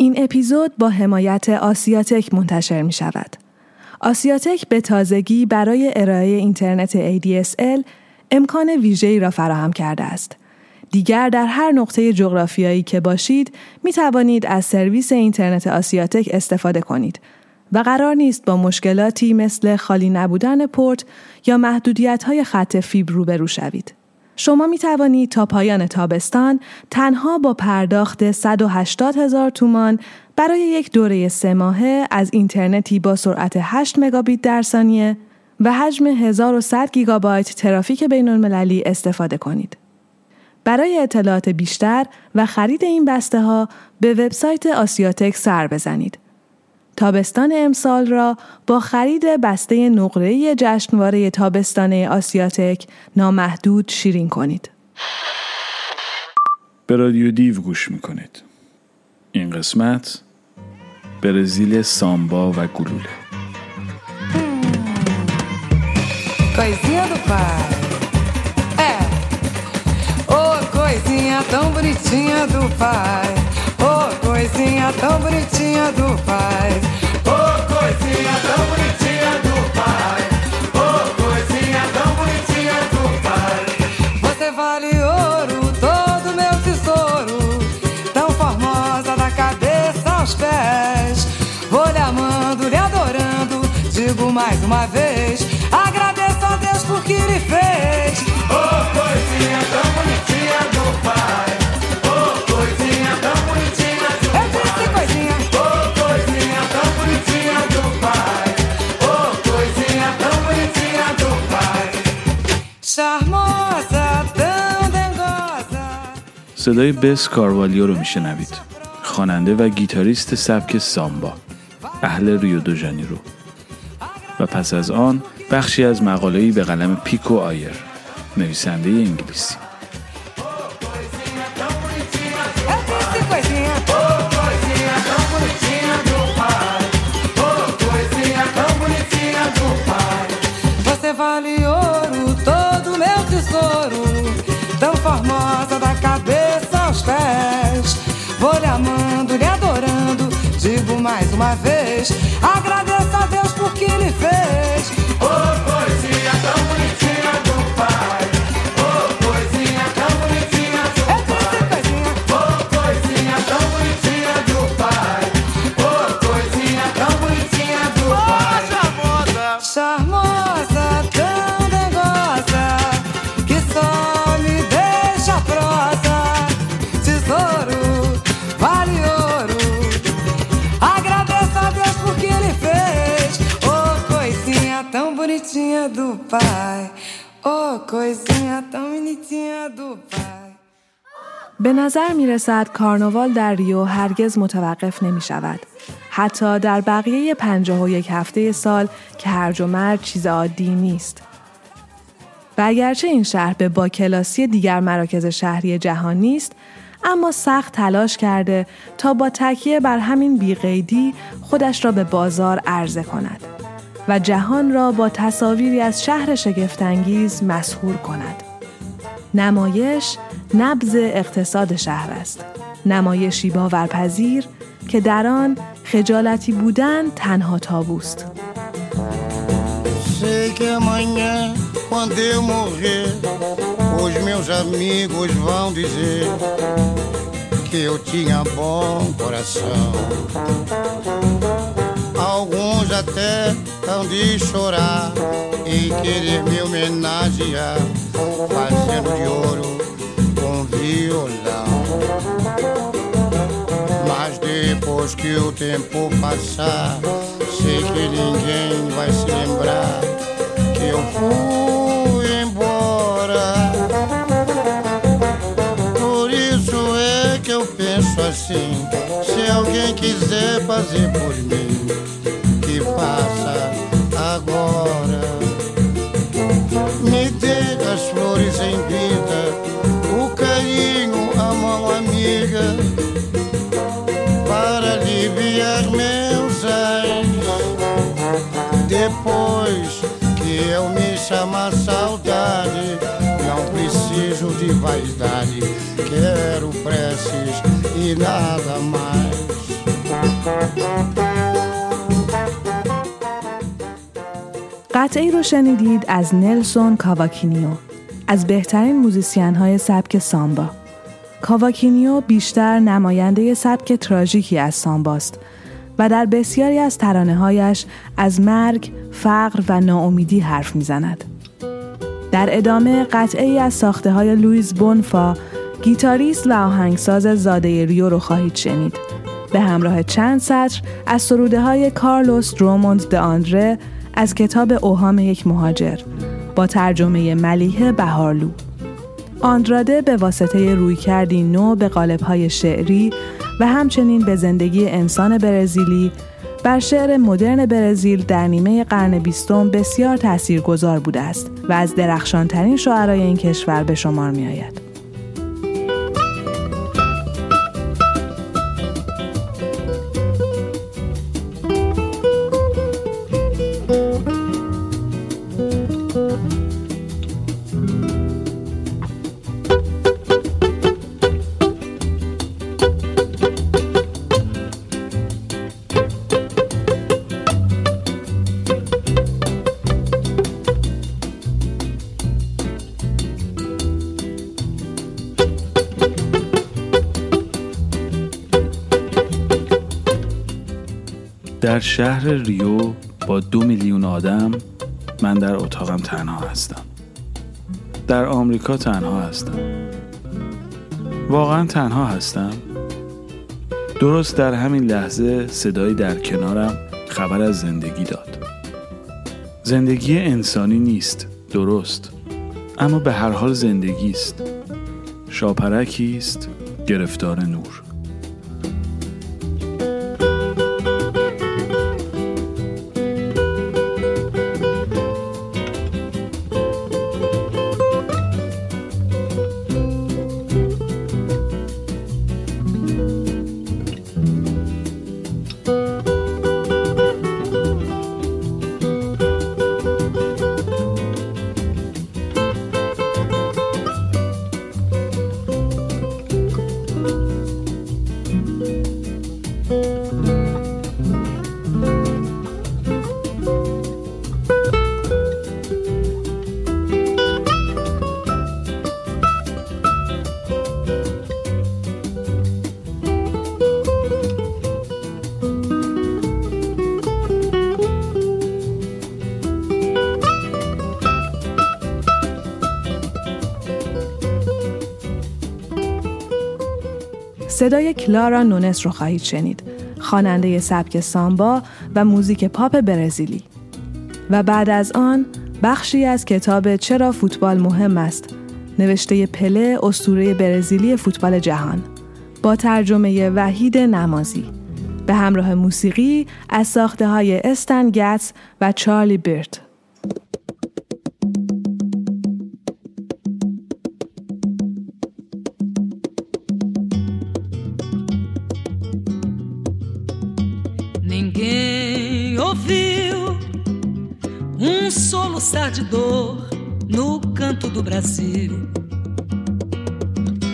این اپیزود با حمایت آسیاتک منتشر می شود. آسیاتک به تازگی برای ارائه اینترنت ADSL امکان ویژه‌ای را فراهم کرده است. دیگر در هر نقطه جغرافیایی که باشید می توانید از سرویس اینترنت آسیاتک استفاده کنید و قرار نیست با مشکلاتی مثل خالی نبودن پورت یا محدودیت های خط فیبر روبرو شوید. شما می توانید تا پایان تابستان تنها با پرداخت 180 هزار تومان برای یک دوره سه ماهه از اینترنتی با سرعت 8 مگابیت در ثانیه و حجم 1100 گیگابایت ترافیک بین المللی استفاده کنید. برای اطلاعات بیشتر و خرید این بسته ها به وبسایت آسیاتک سر بزنید. تابستان امسال را با خرید بسته نقره جشنواره تابستانه آسیاتک نامحدود شیرین کنید. به رادیو دیو گوش می‌کنید. این قسمت برزیل سامبا و گلوله. Coisinha do pai. É. Oh, coisinha tão bonitinha do pai. Coisinha tão bonitinha do pai. Oh, coisinha tão bonitinha do pai. Oh, coisinha tão bonitinha do pai. Você vale ouro, todo meu tesouro. Tão formosa da cabeça aos pés. Vou lhe amando, lhe adorando. Digo mais uma vez: agradeço a Deus por que lhe fez. Oh, coisinha tão صدای بس کاروالیو رو میشنوید. خواننده و گیتاریست سبک سامبا. اهل ریو دو رو و پس از آن بخشی از مقاله‌ای به قلم پیکو آیر نویسنده انگلیسی. Uma vez. Bonitinha do pai Oh coisinha tão bonitinha do pai به نظر می رسد کارناوال در ریو هرگز متوقف نمی شود. حتی در بقیه پنجاه و یک هفته سال که هرج و چیز عادی نیست. و اگرچه این شهر به با کلاسی دیگر مراکز شهری جهان نیست، اما سخت تلاش کرده تا با تکیه بر همین بیقیدی خودش را به بازار عرضه کند. و جهان را با تصاویری از شهر شگفتانگیز مسهور کند. نمایش نبز اقتصاد شهر است. نمایشی باورپذیر که در آن خجالتی بودن تنها تابوست. Que eu tinha bom coração. Alguns até hão de chorar e querer me homenagear, fazendo de ouro com violão. Mas depois que o tempo passar, sei que ninguém vai se lembrar que eu fui embora. Por isso é que eu penso assim: se alguém quiser fazer por mim قطعه‌ای رو شنیدید از نلسون کاواکینیو از بهترین موزیسین های سبک سامبا کاواکینیو بیشتر نماینده سبک تراژیکی از سامباست و در بسیاری از ترانه هایش از مرگ، فقر و ناامیدی حرف می‌زند. در ادامه قطعه‌ای از ساخته های لویز بونفا گیتاریست و آهنگساز زاده ریو رو خواهید شنید. به همراه چند سطر از سروده های کارلوس دروموند د آندره از کتاب اوهام یک مهاجر با ترجمه ملیه بهارلو. آندراده به واسطه رویکردی نو به قالب‌های شعری و همچنین به زندگی انسان برزیلی بر شعر مدرن برزیل در نیمه قرن بیستم بسیار تاثیرگذار بوده است و از درخشانترین شاعرای این کشور به شمار می آید. در شهر ریو با دو میلیون آدم من در اتاقم تنها هستم. در آمریکا تنها هستم. واقعا تنها هستم. درست در همین لحظه صدایی در کنارم خبر از زندگی داد. زندگی انسانی نیست درست. اما به هر حال زندگی است. شاپرکی است گرفتار نور صدای کلارا نونس رو خواهید شنید. خواننده سبک سامبا و موزیک پاپ برزیلی. و بعد از آن بخشی از کتاب چرا فوتبال مهم است. نوشته پله استوره برزیلی فوتبال جهان. با ترجمه وحید نمازی. به همراه موسیقی از ساخته های استن گتس و چارلی بیرت. Soluçar de dor no canto do Brasil.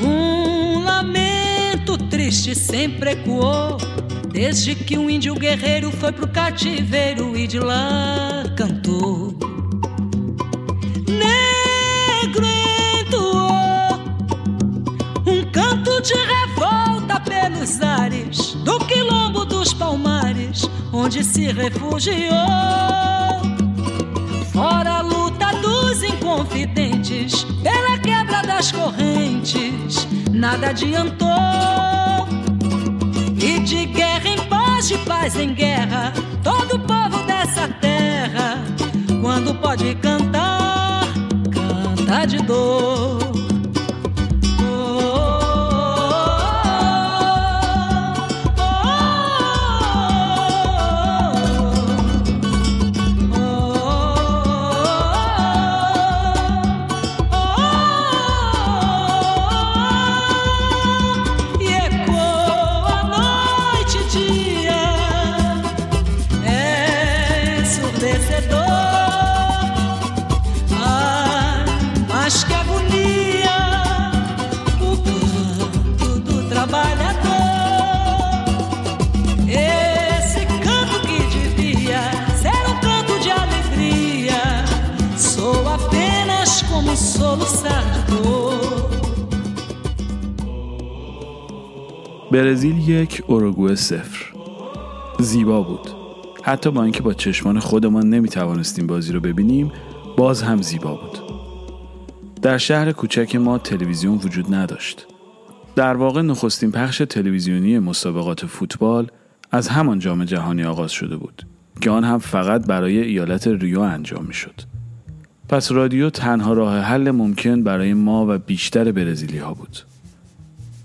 Um lamento triste sempre ecoou, desde que um índio guerreiro foi pro cativeiro e de lá cantou. Negro entoou um canto de revolta pelos ares do quilombo dos palmares, onde se refugiou. Nada adiantou. E de guerra em paz, de paz em guerra, todo povo dessa terra, quando pode cantar, canta de dor. برزیل یک اوروگوئه صفر زیبا بود حتی با اینکه با چشمان خودمان نمی توانستیم بازی رو ببینیم باز هم زیبا بود در شهر کوچک ما تلویزیون وجود نداشت در واقع نخستین پخش تلویزیونی مسابقات فوتبال از همان جام جهانی آغاز شده بود که آن هم فقط برای ایالت ریو انجام می شد. پس رادیو تنها راه حل ممکن برای ما و بیشتر برزیلی ها بود.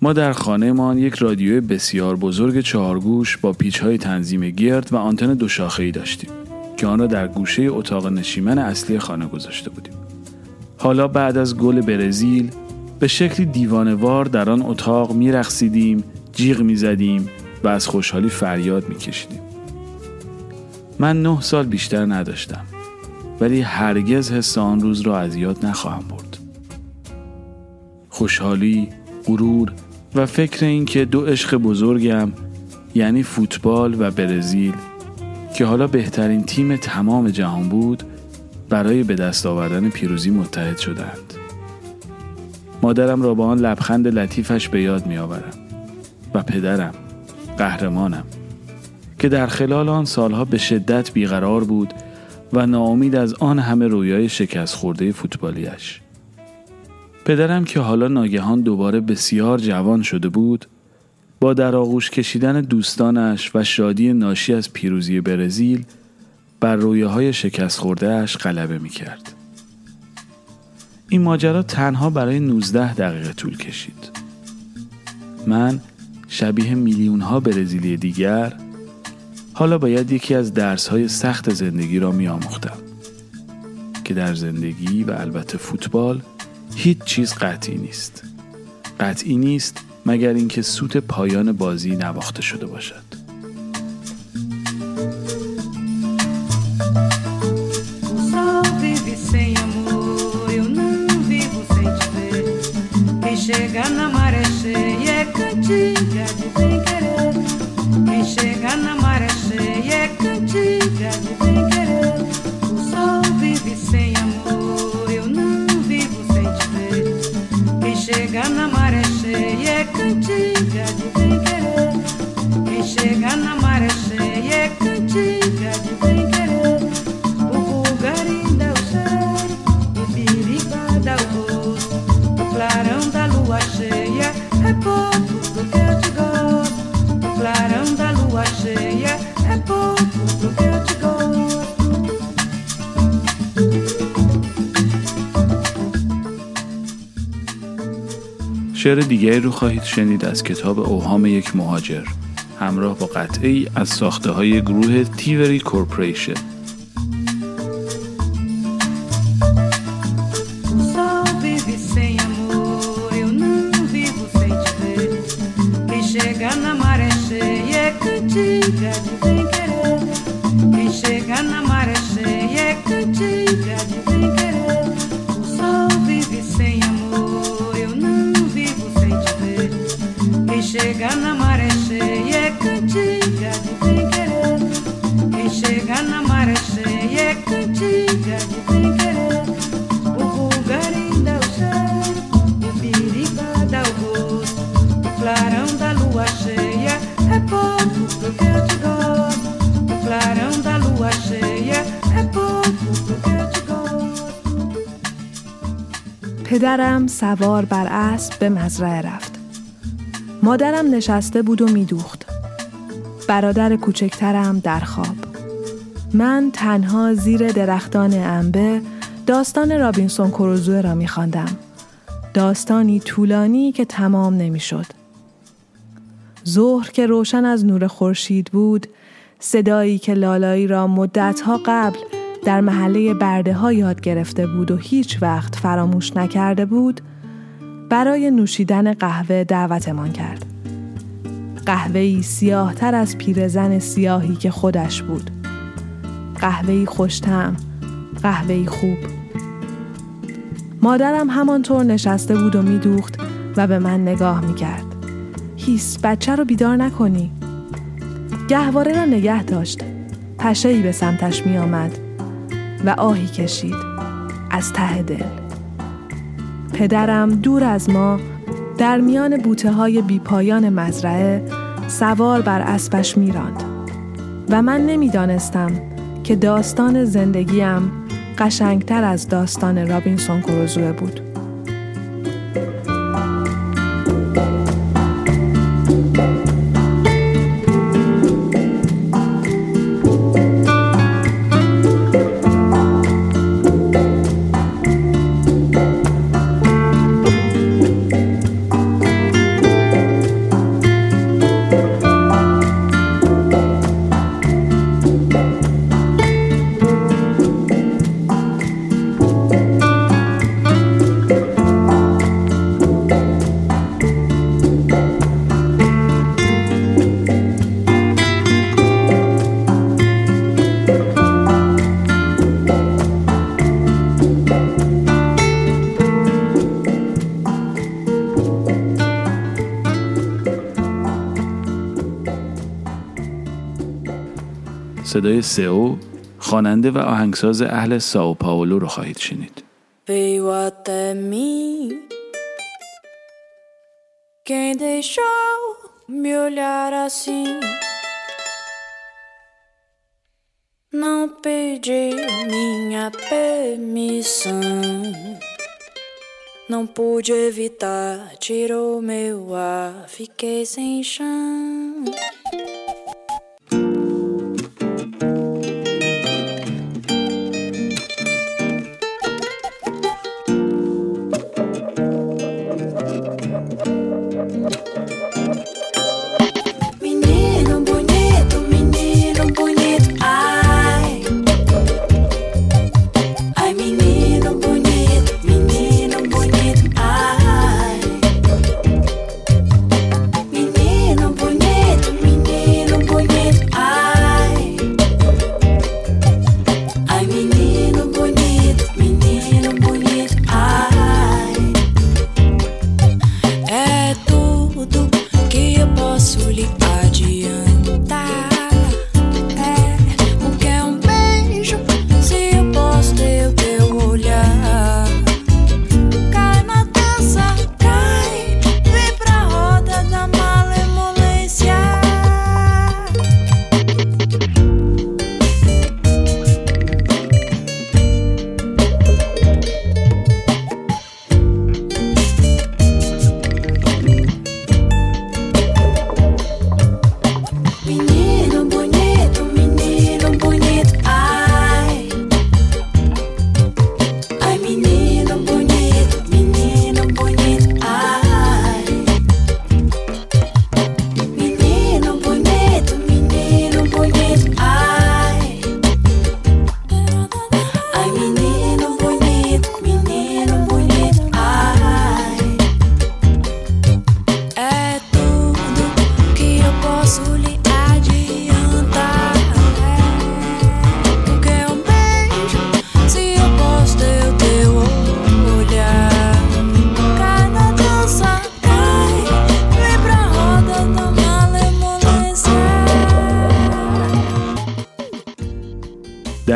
ما در خانهمان یک رادیو بسیار بزرگ چهارگوش با پیچ های تنظیم گرد و آنتن دو ای داشتیم که آن را در گوشه اتاق نشیمن اصلی خانه گذاشته بودیم. حالا بعد از گل برزیل به شکلی دیوانوار در آن اتاق می رخصیدیم، جیغ می زدیم و از خوشحالی فریاد می کشیدیم. من نه سال بیشتر نداشتم ولی هرگز حس آن روز را از یاد نخواهم برد. خوشحالی، غرور و فکر اینکه دو عشق بزرگم یعنی فوتبال و برزیل که حالا بهترین تیم تمام جهان بود برای به دست آوردن پیروزی متحد شدند. مادرم را با آن لبخند لطیفش به یاد می آورم و پدرم قهرمانم که در خلال آن سالها به شدت بیقرار بود و ناامید از آن همه رویای شکست خورده فوتبالیش. پدرم که حالا ناگهان دوباره بسیار جوان شده بود با در آغوش کشیدن دوستانش و شادی ناشی از پیروزی برزیل بر رویاهای شکست اش غلبه می کرد. این ماجرا تنها برای 19 دقیقه طول کشید. من شبیه میلیون ها برزیلی دیگر حالا باید یکی از درس های سخت زندگی را می که در زندگی و البته فوتبال هیچ چیز قطعی نیست. قطعی نیست مگر اینکه سوت پایان بازی نواخته شده باشد. Na دیگری رو خواهید شنید از کتاب اوهام یک مهاجر همراه با قطعی از ساخته های گروه تیوری کورپریشن پدرم سوار بر اسب به مزرعه رفت. مادرم نشسته بود و میدوخت. برادر کوچکترم در خواب. من تنها زیر درختان انبه داستان رابینسون کروزوه را میخواندم. داستانی طولانی که تمام نمی‌شد. ظهر که روشن از نور خورشید بود، صدایی که لالایی را مدتها قبل در محله برده ها یاد گرفته بود و هیچ وقت فراموش نکرده بود، برای نوشیدن قهوه دعوتمان کرد. قهوه‌ای سیاهتر از پیرزن سیاهی که خودش بود. قهوه‌ای خوشتم، قهوه‌ای خوب. مادرم همانطور نشسته بود و میدوخت و به من نگاه می‌کرد. هیس بچه رو بیدار نکنی. گهواره را نگه داشت. پشهی به سمتش می آمد و آهی کشید از ته دل. پدرم دور از ما در میان بوته های بیپایان مزرعه سوار بر اسبش میراند و من نمی‌دانستم که داستان زندگیم قشنگتر از داستان رابینسون کروزوه بود. صدای سئو خواننده و آهنگساز اهل ساو پائولو رو خواهید شنید. Não pedi minha permissão. Não pude evitar, tirou meu ar, fiquei sem chão.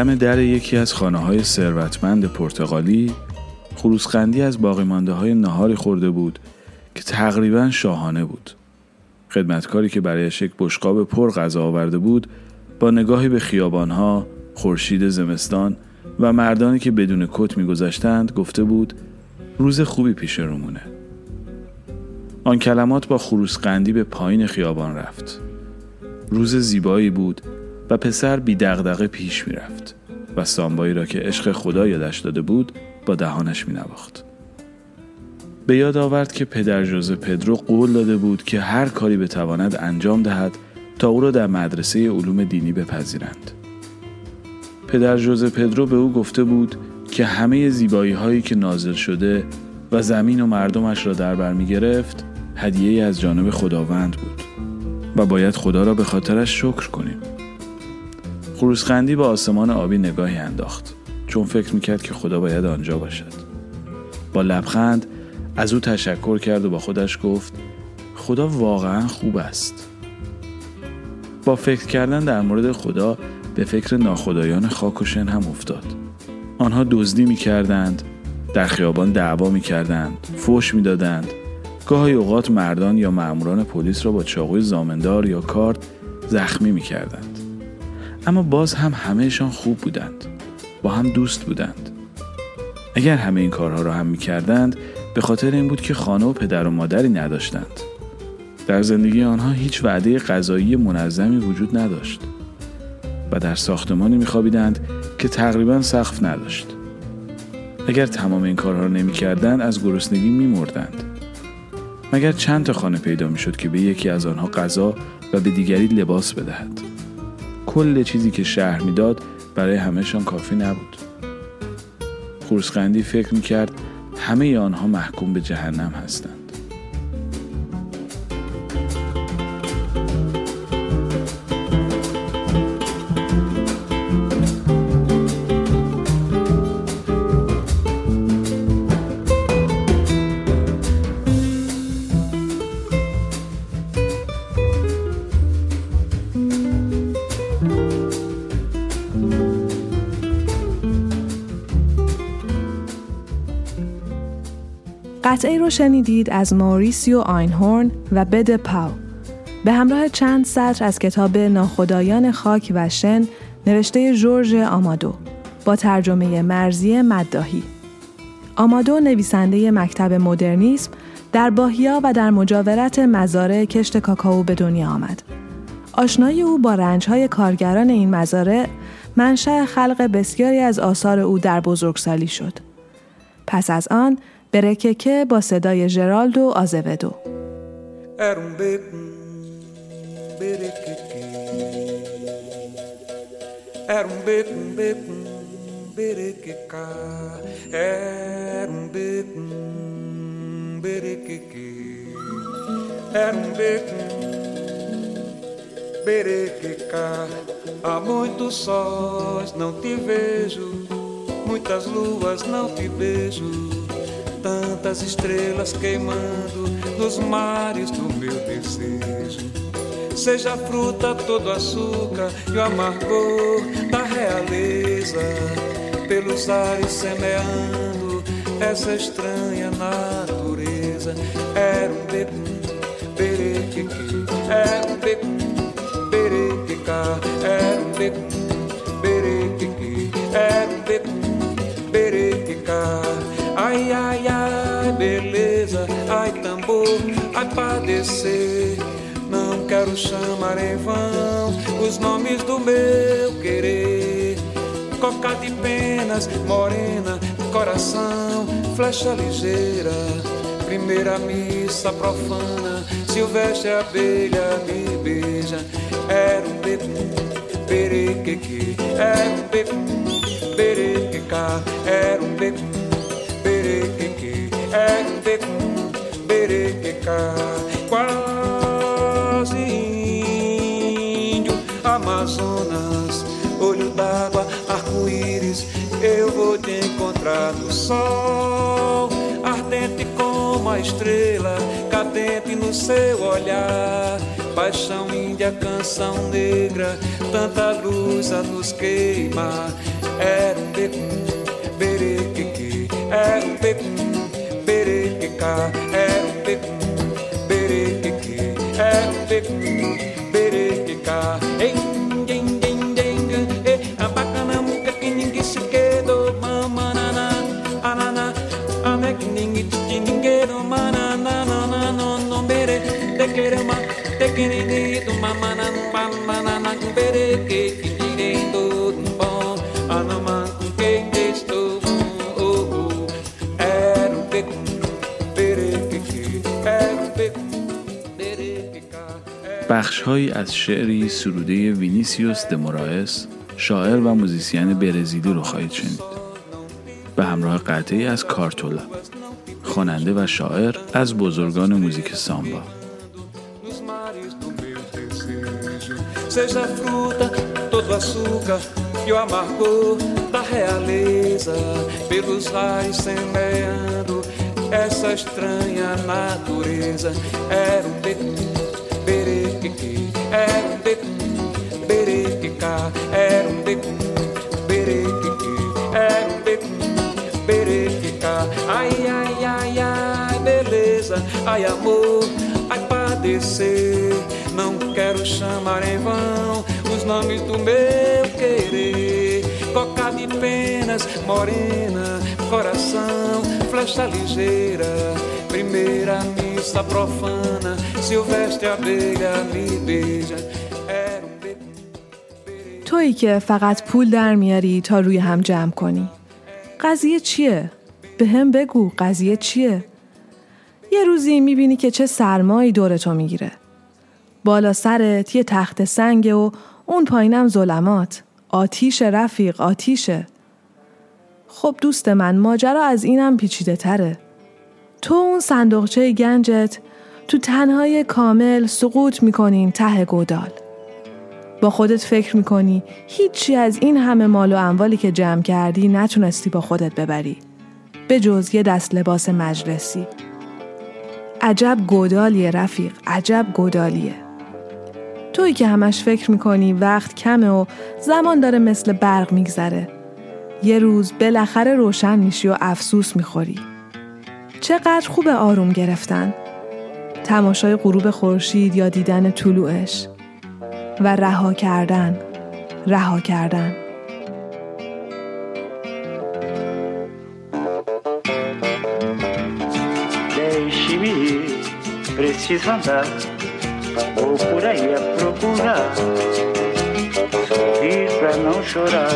دم در یکی از خانه های ثروتمند پرتغالی خروسخندی از باقی مانده های نهاری خورده بود که تقریبا شاهانه بود. خدمتکاری که برایش یک بشقاب پر غذا آورده بود با نگاهی به خیابانها، خورشید زمستان و مردانی که بدون کت میگذشتند گفته بود روز خوبی پیش رومونه. آن کلمات با خروسقندی به پایین خیابان رفت. روز زیبایی بود و پسر بی دغدغه پیش می رفت و سامبایی را که عشق خدا یادش داده بود با دهانش می نواخت. به یاد آورد که پدر جوزه پدرو قول داده بود که هر کاری بتواند انجام دهد تا او را در مدرسه علوم دینی بپذیرند. پدر جوزه پدرو به او گفته بود که همه زیبایی هایی که نازل شده و زمین و مردمش را در بر می گرفت هدیه از جانب خداوند بود و باید خدا را به خاطرش شکر کنیم. خروسخندی به آسمان آبی نگاهی انداخت چون فکر می‌کرد که خدا باید آنجا باشد. با لبخند از او تشکر کرد و با خودش گفت خدا واقعا خوب است. با فکر کردن در مورد خدا به فکر ناخدایان خاک و شن هم افتاد. آنها دزدی می کردند، در خیابان دعوا می کردند، فوش می دادند گاهی اوقات مردان یا مأموران پلیس را با چاقوی زامندار یا کارد زخمی می کردند. اما باز هم همهشان خوب بودند. با هم دوست بودند. اگر همه این کارها را هم می کردند به خاطر این بود که خانه و پدر و مادری نداشتند. در زندگی آنها هیچ وعده غذایی منظمی وجود نداشت و در ساختمانی میخوابیدند که تقریبا سقف نداشت. اگر تمام این کارها را نمی‌کردند از گرسنگی میمردند. مگر چند تا خانه پیدا می‌شد که به یکی از آنها غذا و به دیگری لباس بدهد. کل چیزی که شهر می‌داد برای همهشان کافی نبود. خورسقندی فکر می‌کرد همه آنها محکوم به جهنم هستند. قطعه رو شنیدید از ماریسیو آینهورن و بد پاو به همراه چند سطر از کتاب ناخدایان خاک و شن نوشته جورج آمادو با ترجمه مرزی مداهی آمادو نویسنده مکتب مدرنیسم در باهیا و در مجاورت مزارع کشت کاکائو به دنیا آمد. آشنایی او با رنجهای کارگران این مزارع منشأ خلق بسیاری از آثار او در بزرگسالی شد. پس از آن برککه با صدای ژرالدو آزودو Era um beco, um berequeque. Era um beco, um beco, um berequecá. Era um beco, um berequeque. Era um beco, um berequecá. Há muitos sóis não te vejo, muitas luas não te beijo. tantas estrelas queimando nos mares do meu desejo. Seja fruta todo açúcar e o amargor da realeza, pelos ares semeando essa estranha natureza. Era um bebum, berequiqui, era um bebum, berequicá, era um bebum, berequiqui, era um bebum, berequicá. Ai, ai, ai, beleza, ai, tambor, ai, padecer. Não quero chamar em vão os nomes do meu querer. Coca de penas, morena, coração, flecha ligeira. Primeira missa profana, silvestre abelha me beija. Era um bebum, berequeque, era um bebum, berequecá, era um bebum é um berequeca, quase índio, Amazonas, olho d'água, arco-íris, eu vou te encontrar no sol, ardente como a estrela, cadente no seu olhar, paixão índia, canção negra, tanta luz a nos queimar, era um becum, é o pecu, perereque, é o. بخشهایی از شعری سروده وینیسیوس دمورائس شاعر و موزیسین برزیلی رو خواهید شنید به همراه قطعه‌ای از کارتولا خواننده و شاعر از بزرگان موزیک سامبا. Seja fruta, todo açúcar pelos essa estranha natureza. Era um becum, berequiqui, era um becum, berequicá, era um becum, berequiqui, era um becum, berequicá. Ai, ai, ai, ai, beleza, Ai amor, ai padecer. Não quero chamar em vão os nomes do meu querer. Coca de penas, morena, coração, flecha ligeira. Primeira missa profana, silvestre abelha me beija. تویی که فقط پول در میاری تا روی هم جمع کنی. قضیه چیه؟ به هم بگو قضیه چیه؟ یه روزی می‌بینی که چه سرمایی دور تو می‌گیره. بالا سرت یه تخت سنگه و اون پایینم ظلمات. آتیش رفیق آتیشه. خب دوست من ماجرا از اینم پیچیده تره. تو اون صندوقچه گنجت تو تنهای کامل سقوط می‌کنین ته گودال. با خودت فکر می‌کنی هیچی از این همه مال و اموالی که جمع کردی نتونستی با خودت ببری. به جز یه دست لباس مجلسی. عجب گودالیه رفیق، عجب گودالیه. تویی که همش فکر می‌کنی وقت کمه و زمان داره مثل برق میگذره. یه روز بالاخره روشن میشی و افسوس می‌خوری. چقدر خوب آروم گرفتن. تماشای غروب خورشید یا دیدن طلوعش. و رها کردن رها کردن Deixe-me ir, preciso andar. Vou por aí a procurar. Sorrir pra não chorar.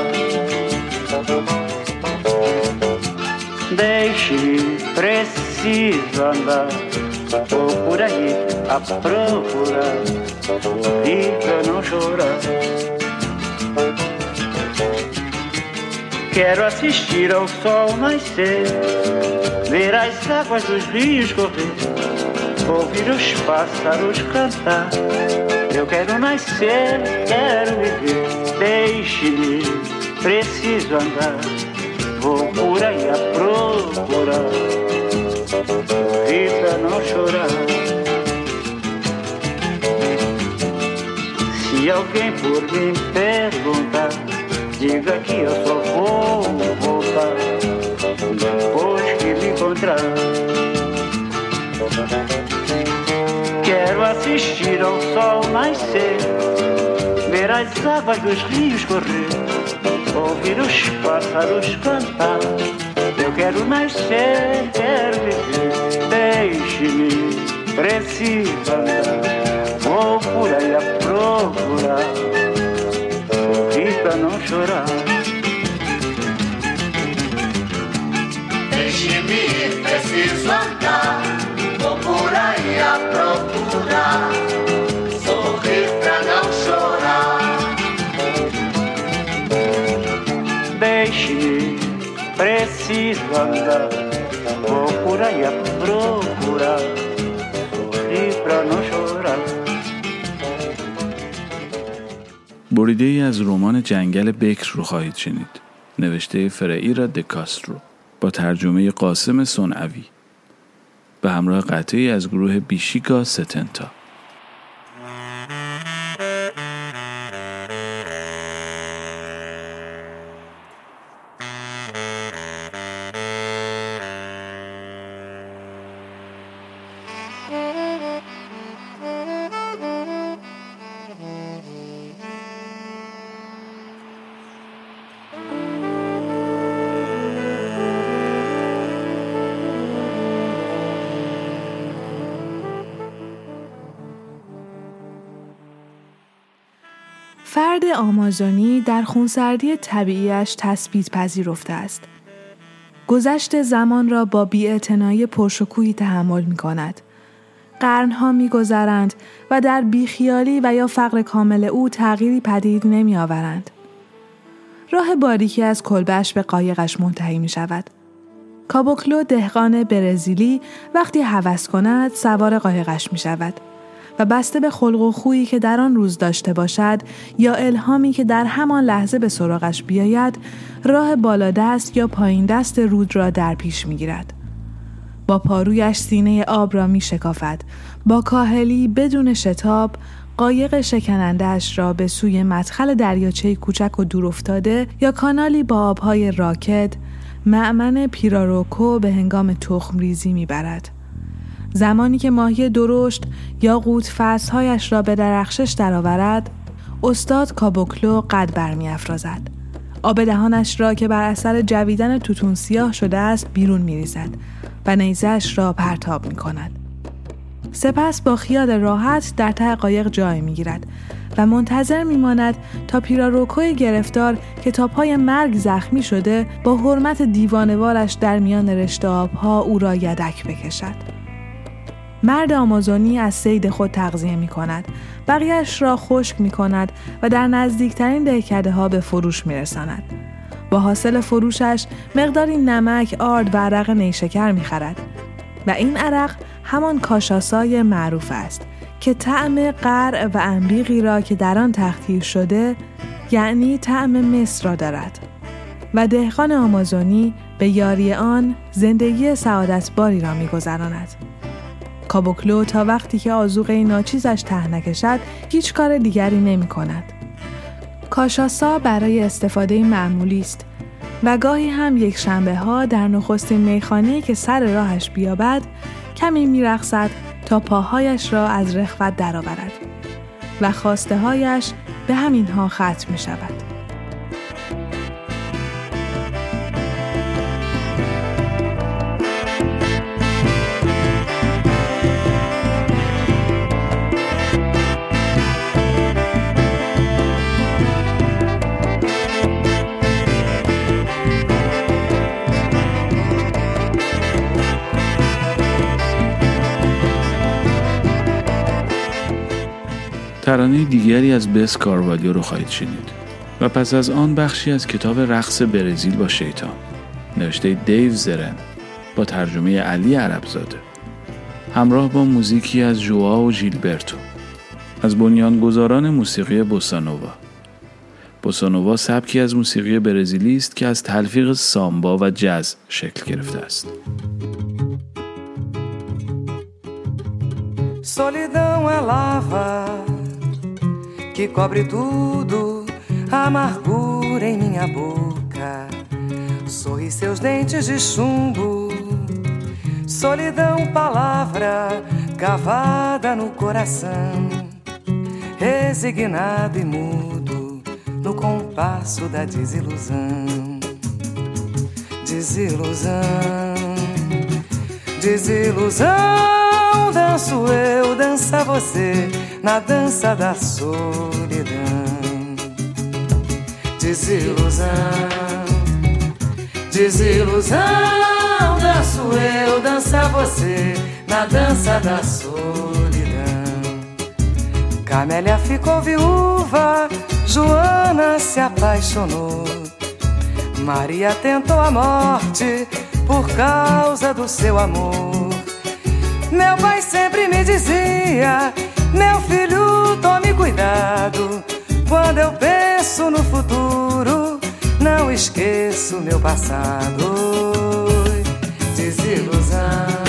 Deixe-me preciso andar. Vou por aí a procurar. Pra não chorar. Quero assistir ao sol nascer, ver as águas dos rios correr, ouvir os pássaros cantar. Eu quero nascer, quero viver, deixe-me, preciso andar. Vou aí a procurar, sorrir pra não chorar. Se alguém por mim perguntar, diga que eu só vou voltar depois que me encontrar. Quero assistir ao sol nascer, ver as águas dos rios correr, ouvir os pássaros cantar. Eu quero nascer, quero viver, deixe-me, preciso andar. Vou por aí a procurar, pra não chorar. Deixe-me preciso andar. Vou por aí a procurar. Vou por aí a procurar, sorrir pra não chorar. بریده ای از رمان جنگل بکر رو خواهید شنید. نوشته فرعیرا دکاسترو با ترجمه قاسم صنعوی. به همراه قطعی از گروه بیشیکا ستنتا. آمازونی در خونسردی طبیعیش تثبیت پذیرفته است. گذشت زمان را با بیاعتنایی پرشکوهی تحمل می کند. قرنها می گذرند و در بیخیالی و یا فقر کامل او تغییری پدید نمی آورند. راه باریکی از کلبش به قایقش منتهی می شود. کابوکلو دهقان برزیلی وقتی هوس کند سوار قایقش می شود. و بسته به خلق و خویی که در آن روز داشته باشد یا الهامی که در همان لحظه به سراغش بیاید راه بالا دست یا پایین دست رود را در پیش می گیرد. با پارویش سینه آب را می شکافد. با کاهلی بدون شتاب قایق شکنندهش را به سوی مدخل دریاچه کوچک و دور افتاده یا کانالی با آبهای راکد معمن پیراروکو به هنگام تخم ریزی می برد. زمانی که ماهی درشت یا قوت فصلهایش را به درخشش درآورد استاد کابوکلو قد برمیافرازد آب دهانش را که بر اثر جویدن توتون سیاه شده است بیرون میریزد و نیزش را پرتاب می کند. سپس با خیال راحت در ته قایق جای می گیرد و منتظر می ماند تا پیراروکوی گرفتار که تا پای مرگ زخمی شده با حرمت دیوانوارش در میان رشته آبها او را یدک بکشد. مرد آمازونی از سید خود تغذیه می کند. بقیهش را خشک می کند و در نزدیکترین دهکده ها به فروش می رساند. با حاصل فروشش مقداری نمک، آرد و عرق نیشکر می خرد. و این عرق همان کاشاسای معروف است که طعم قرع و انبیقی را که در آن تختیر شده یعنی طعم مصر را دارد و دهقان آمازونی به یاری آن زندگی سعادتباری را میگذراند کابوکلو تا وقتی که آزوغه ناچیزش ته نکشد هیچ کار دیگری نمی کند. کاشاسا برای استفاده معمولی است و گاهی هم یک شنبه ها در نخستین میخانه که سر راهش بیابد کمی میرقصد تا پاهایش را از رخوت درآورد و خواسته هایش به همینها ختم می شود. ترانه دیگری از بس کاروالیو رو خواهید شنید. و پس از آن بخشی از کتاب رقص برزیل با شیطان نوشته دیو زرن با ترجمه علی عربزاده. همراه با موزیکی از جوا و جیلبرتو از بنیانگذاران موسیقی بوسانووا. بوسانووا سبکی از موسیقی برزیلی است که از تلفیق سامبا و جز شکل گرفته است. Solidão é lava que cobre tudo, amargura em minha boca. Sorri seus dentes de chumbo. Solidão, palavra cavada no coração. Resignado e mudo no compasso da desilusão. Desilusão, desilusão. Danço eu, dança você na dança da solidão. Desilusão, desilusão. Danço eu, dança você na dança da solidão. Camélia ficou viúva, Joana se apaixonou. Maria tentou a morte por causa do seu amor. Meu pai sempre me dizia: Meu filho, tome cuidado. Quando eu penso no futuro, não esqueço meu passado. Desilusão,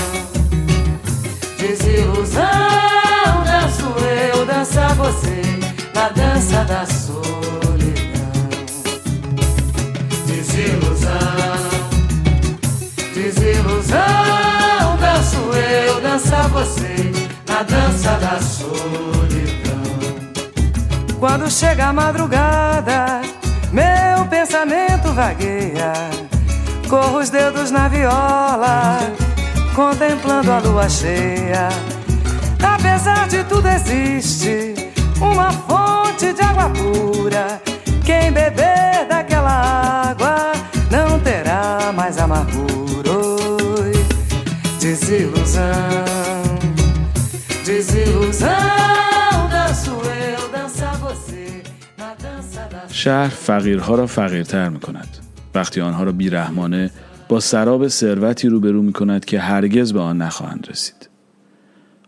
desilusão. Danço eu, dança você na dança da solidão. Desilusão, desilusão. Danço eu, dança você na dança da solidão. Quando chega a madrugada, meu pensamento vagueia. Corro os dedos na viola, contemplando a lua cheia. Apesar de tudo, existe uma fonte de água pura. Quem beber daquela água não terá mais amargura. Desilusão, شهر فقیرها را فقیرتر می کند وقتی آنها را بیرحمانه با سراب ثروتی روبرو می کند که هرگز به آن نخواهند رسید.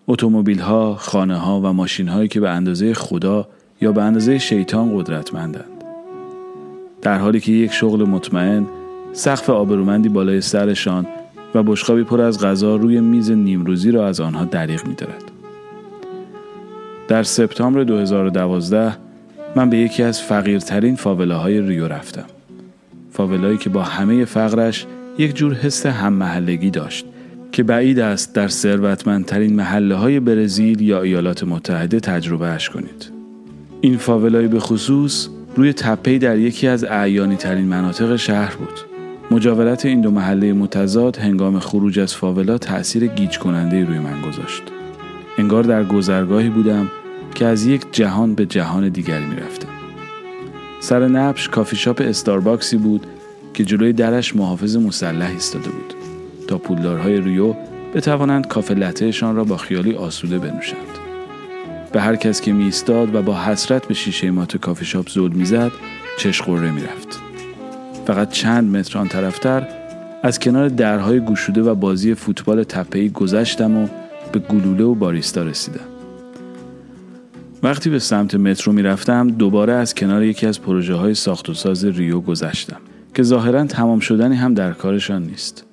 اتومبیل ها، خانه ها و ماشین هایی که به اندازه خدا یا به اندازه شیطان قدرتمندند. در حالی که یک شغل مطمئن سقف آبرومندی بالای سرشان و بشقابی پر از غذا روی میز نیمروزی را از آنها دریغ می دارد. در سپتامبر 2012 من به یکی از فقیرترین فاولاهای ریو رفتم. فاولایی که با همه فقرش یک جور حس هم محلگی داشت که بعید است در ثروتمندترین محله های برزیل یا ایالات متحده تجربه اش کنید. این فاولای به خصوص روی تپهی در یکی از اعیانی ترین مناطق شهر بود. مجاورت این دو محله متضاد هنگام خروج از فاولا تأثیر گیج کننده روی من گذاشت. انگار در گذرگاهی بودم که از یک جهان به جهان دیگری می‌رفتم. سر نبش کافی شاپ استارباکسی بود که جلوی درش محافظ مسلح ایستاده بود تا پولدارهای ریو بتوانند کافه لتهشان را با خیالی آسوده بنوشند. به هر کس که می ایستاد و با حسرت به شیشه مات کافی شاپ می‌زد چش قره می‌رفت. فقط چند متر آن طرفتر از کنار درهای گشوده و بازی فوتبال تپه‌ای گذشتم و به گلوله و باریستا رسیدم. وقتی به سمت مترو می‌رفتم دوباره از کنار یکی از پروژه های ساخت و ساز ریو گذشتم که ظاهرا تمام شدنی هم در کارشان نیست.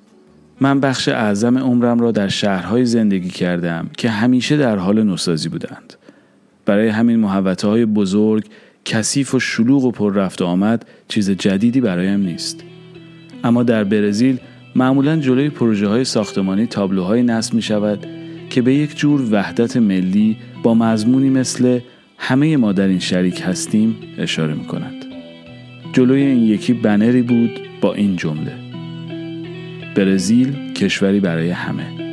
من بخش اعظم عمرم را در شهرهای زندگی کردم که همیشه در حال نوسازی بودند. برای همین محوطه های بزرگ کثیف و شلوغ و پر رفت آمد چیز جدیدی برایم نیست اما در برزیل معمولا جلوی پروژه های ساختمانی تابلوهای نصب می شود که به یک جور وحدت ملی با مضمونی مثل همه ما در این شریک هستیم اشاره می کند. جلوی این یکی بنری بود با این jumle برزیل کشوری برای همه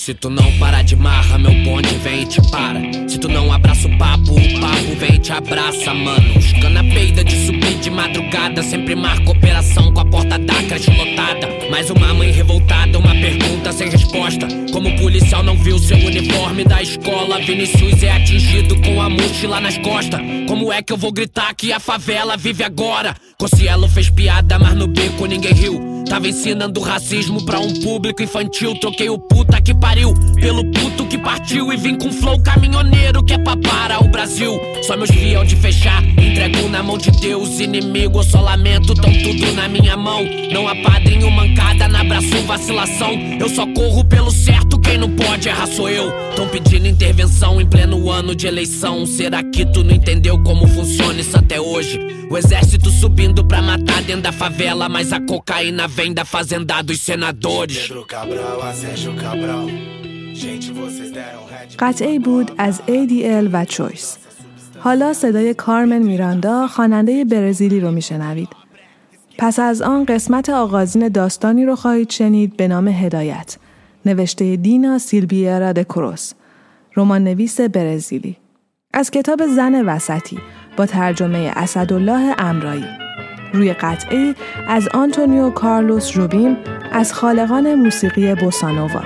Se tu não parar de marra, meu bonde vem e te para. Se tu não abraça o papo, o papo vem e te abraça, mano. Os cana peida de subir de madrugada. Sempre marca operação com a porta da creche lotada. Mais uma mãe revoltada, uma pergunta sem resposta. Como o policial não viu seu uniforme da escola, Vinicius é atingido com a mochila nas costas. Como é que eu vou gritar que a favela vive agora? Cossielo fez piada, mas no beco ninguém riu. Tava ensinando racismo pra um público infantil. Troquei o puta que pariu pelo puto que partiu. E vim com flow caminhoneiro que é pra parar o Brasil. Só meus fiel de fechar, entrego na mão de Deus. Inimigo, eu só lamento, tão tudo na minha mão. Não há padrinho mancada, na abraço vacilação. Eu só corro pelo certo, quem não pode errar sou eu. Tão pedindo intervenção em pleno ano de eleição. Será que tu não entendeu como funciona isso até hoje? O exército subindo pra matar dentro da favela, mas a cocaína vem da fazenda dos senadores. Pedro Cabral, a Sérgio Cabral. Gente, vocês deram red. قطعی بود از ADL و چویس. حالا صدای کارمن میراندا خواننده برزیلی رو میشنوید. پس از آن قسمت آغازین داستانی رو خواهید شنید به نام هدایت. نوشته دینا سیلبیرا د کروس. رمان نویس برزیلی. از کتاب زن وسطی با ترجمه اسدالله امرایی. روی قطعه از آنتونیو کارلوس روبیم از خالقان موسیقی بوسانووا.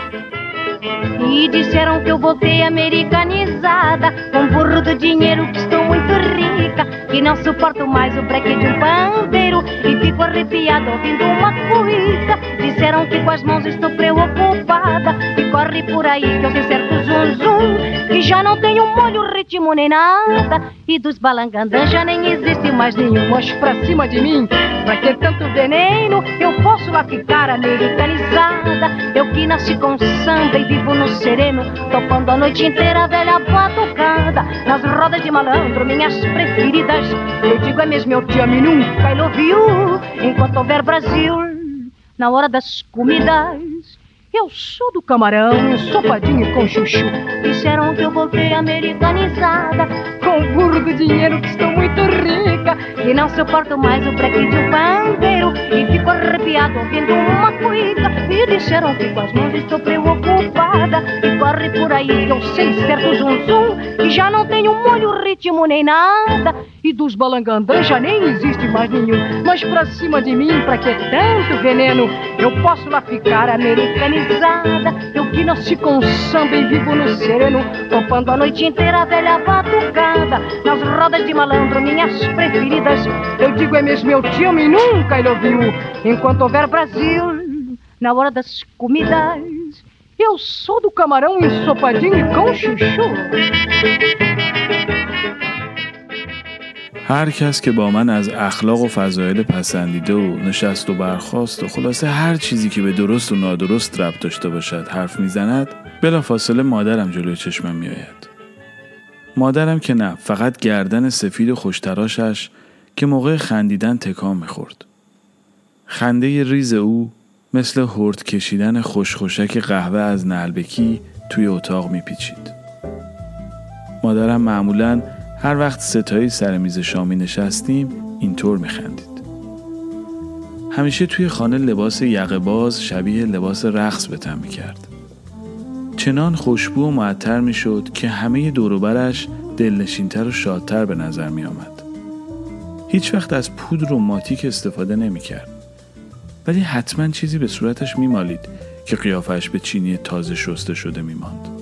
E disseram que eu voltei americanizada Com burro do dinheiro que estou muito rica Que não suporto mais o breque de um pandeiro E fico arrepiada ouvindo uma cuica. Disseram que com as mãos estou preocupada E corre por aí que eu sei certo zum zum Que já não tenho molho, ritmo nem nada E dos balangandãs já nem existe mais nenhum. Mas pra cima de mim, pra que tanto veneno Eu posso lá ficar americanizada. Eu que nasci com samba e vivo no sereno Topando a noite inteira a velha batucada Nas rodas de malandro, minhas preferidas. Eu digo é mesmo, eu te amo e nunca love you Enquanto houver Brasil Na hora das comidas eu sou do camarão, ensopadinho com chuchu. Disseram que eu voltei americanizada, com burro do dinheiro que estou muito rica. E não suporto mais o breque de um pandeiro. E fico arrepiado ouvindo uma cuica. E disseram que com as mãos estou preocupada. E corre por aí eu sei certo zum zum. E já não tenho molho, ritmo nem nada. E dos balangandãs já nem existe mais nenhum. Mas pra cima de mim, pra que tanto veneno? Eu posso lá ficar americanizada. Eu que nasci com samba e vivo no sereno. Topando a noite inteira a velha batucada. Nas rodas de malandro, minhas preferidas. Eu digo é mesmo, eu te amo e nunca love you. Enquanto houver Brasil, na hora das comidas. Eu sou do camarão ensopadinho com chuchu. هر کس که با من از اخلاق و فضایل پسندیده و نشست و برخاست و خلاصه هر چیزی که به درست و نادرست ربط داشته باشد حرف می‌زند بلافاصله مادرم جلوی چشمم میآید مادرم که نه فقط گردن سفید و خوشتراشش که موقع خندیدن تکان می‌خورد خنده ریز او مثل هرد کشیدن خوشخوشک قهوه از نلبکی توی اتاق میپیچید. مادرم معمولا هر وقت ستایی سر میز شامی نشستیم اینطور میخندید. همیشه توی خانه لباس یقه باز شبیه لباس رقص به تن می‌کرد. چنان خوشبو و معطر می‌شد که همه دوروبرش دلنشینتر و شادتر به نظر می آمد. هیچ وقت از پودر و ماتیک استفاده نمی کرد. ولی حتما چیزی به صورتش می مالید که قیافش به چینی تازه شسته شده می ماند.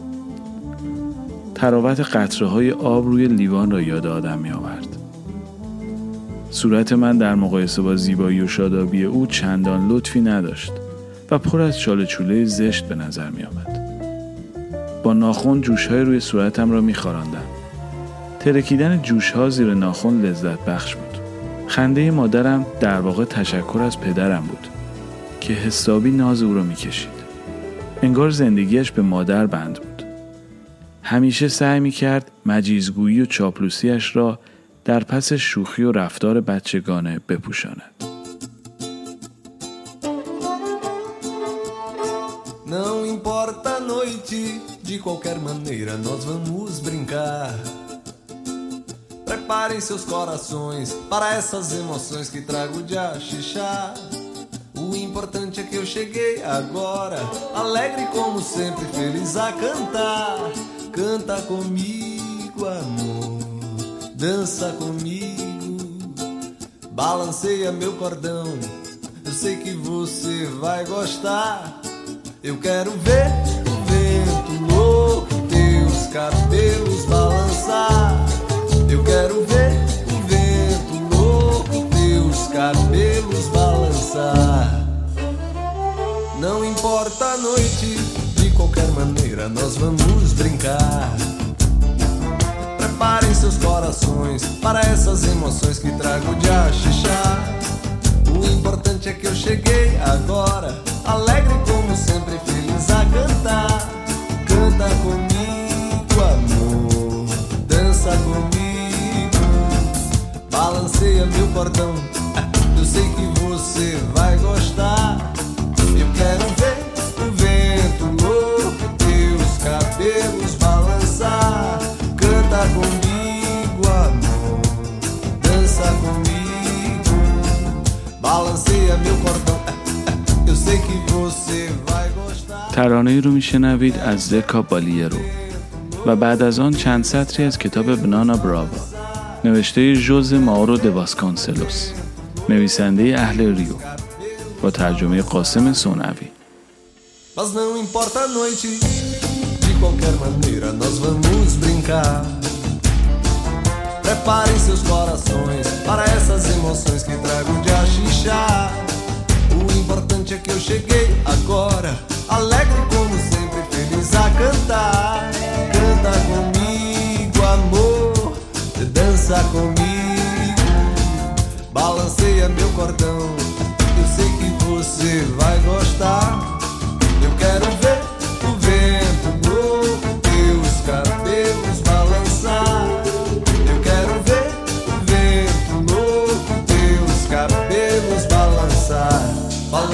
تراوت قطره های آب روی لیوان را یاد آدم می آورد. صورت من در مقایسه با زیبایی و شادابی او چندان لطفی نداشت و پر از چاله چوله زشت به نظر می آمد. با ناخون جوش های روی صورتم را می خاراندم. ترکیدن جوش ها زیر ناخون لذت بخش بود. خنده مادرم در واقع تشکر از پدرم بود که حسابی ناز او را می کشید. انگار زندگیش به مادر بند بود. همیشه سعی می کرد مجیزگویی و چاپلوسیش را در پس شوخی و رفتار بچگانه بپوشاند. Não importa a noite, de qualquer maneira nós vamos brincar. Preparem seus corações para essas emoções que trago de axixá. O importante é que eu cheguei agora, alegre como sempre, feliz a cantar. Canta comigo, amor, dança comigo, balanceia meu cordão. Eu sei que você vai gostar. Eu quero ver o vento louco, teus cabelos balançar. Eu quero ver o vento louco, teus cabelos balançar. Não importa a noite, qualquer maneira nós vamos brincar. Preparem seus corações para essas emoções que trago de axixá. O importante é que eu cheguei agora, alegre como sempre, feliz a cantar. Canta comigo, amor, dança comigo, balanceia meu cordão. Eu sei que você vai gostar. Balanceia meu cordão. Eu sei que você vai gostar. ترانه رو میشنوید از زکا بالیرو و بعد از آن چند سطری از کتاب بنانا براوا نوشته ژوز ماورو دواسکانسلوس نویسنده اهل ریو با ترجمه قاسم سونوی Mas não importa a noite, de qualquer maneira nós vamos brincar. Preparem seus corações para essas emoções que trago de cheguei agora, alegre como sempre, feliz a cantar. Canta comigo, amor, dança comigo, balanceia meu cordão. Eu sei que você vai gostar.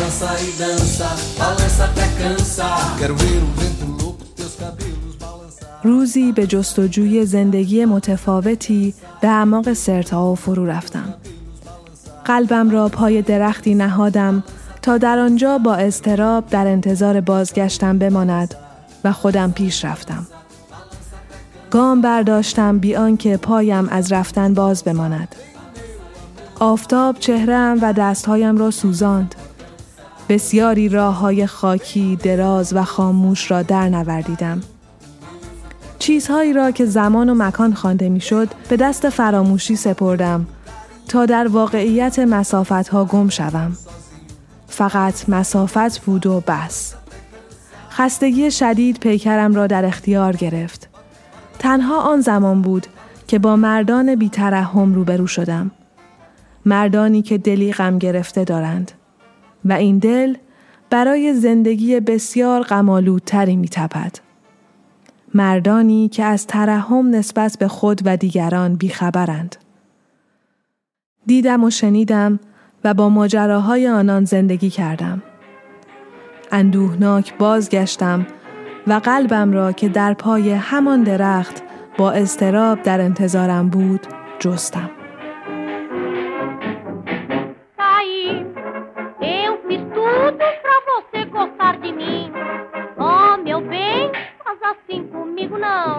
Balança e dança, balança até cansar. Quero ver o vento louco, teus cabelos balançar. روزی به جستجوی زندگی متفاوتی به اعماق سرتا و فرو رفتم. قلبم را پای درختی نهادم تا در آنجا با استراب در انتظار بازگشتم بماند و خودم پیش رفتم. گام برداشتم بی آنکه پایم از رفتن باز بماند. آفتاب چهرم و دستهایم را سوزاند. بسیاری راه های خاکی، دراز و خاموش را در نوردیدم. چیزهایی را که زمان و مکان خوانده می‌شد به دست فراموشی سپردم تا در واقعیت مسافت ها گم شوم. فقط مسافت بود و بس. خستگی شدید پیکرم را در اختیار گرفت. تنها آن زمان بود که با مردان بیترحم روبرو شدم. مردانی که دلی غم گرفته دارند. و این دل برای زندگی بسیار غمالودتری می تپد. مردانی که از ترحم نسبت به خود و دیگران بیخبرند. دیدم و شنیدم و با ماجراهای آنان زندگی کردم. اندوهناک بازگشتم و قلبم را که در پای همان درخت با اضطراب در انتظارم بود جستم. no.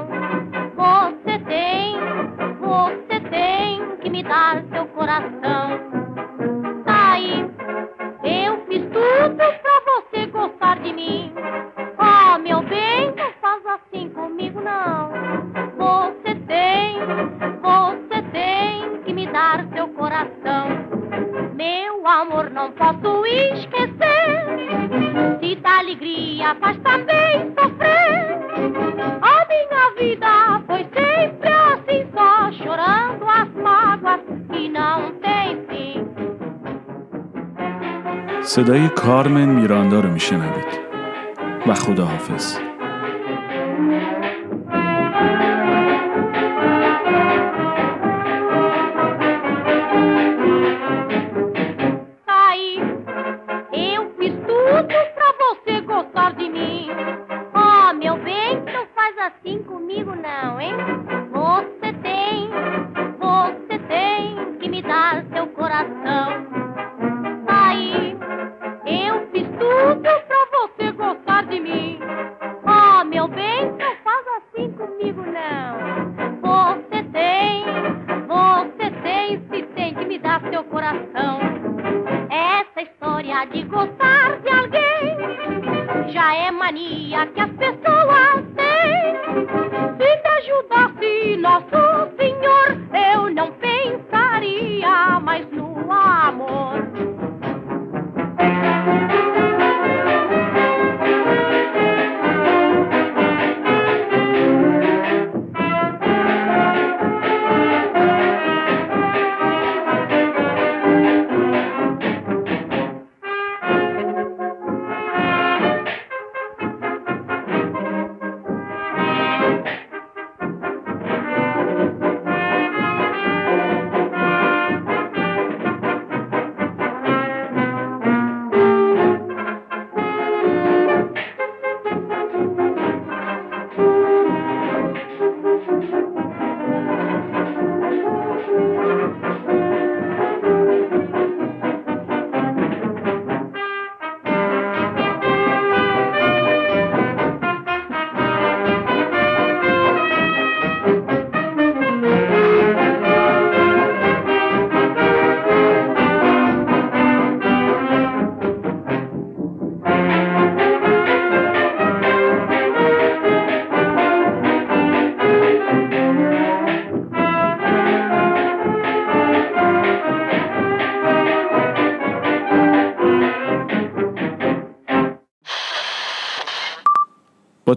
صدای کارمن میراندا رو میشنوید. و خداحافظ. Aí, eu fiz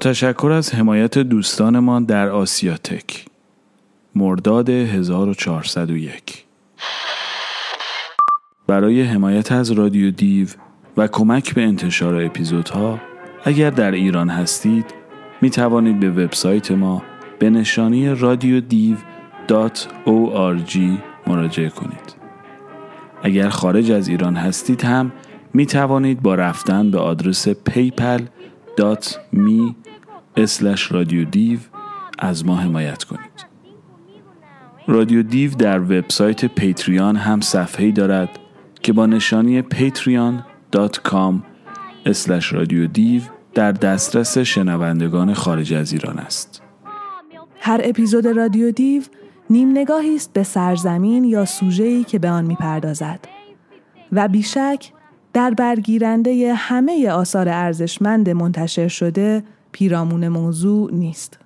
تشکر از حمایت دوستانمان در آسیاتک مرداد 1401 برای حمایت از رادیو دیو و کمک به انتشار اپیزودها اگر در ایران هستید می توانید به وبسایت ما به نشانی رادیو دیو .org مراجعه کنید. اگر خارج از ایران هستید هم می توانید با رفتن به آدرس paypal.me رادیو دیو از ما حمایت کنید رادیو دیو در وبسایت پیتریان هم صفحه‌ای دارد که با نشانی patreon.com رادیو دیو در دسترس شنوندگان خارج از ایران است. هر اپیزود رادیو دیو نیم نگاهی است به سرزمین یا سوژه‌ای که به آن می‌پردازد و بیشک در برگیرنده همه آثار ارزشمند منتشر شده پیرامون موضوع نیست.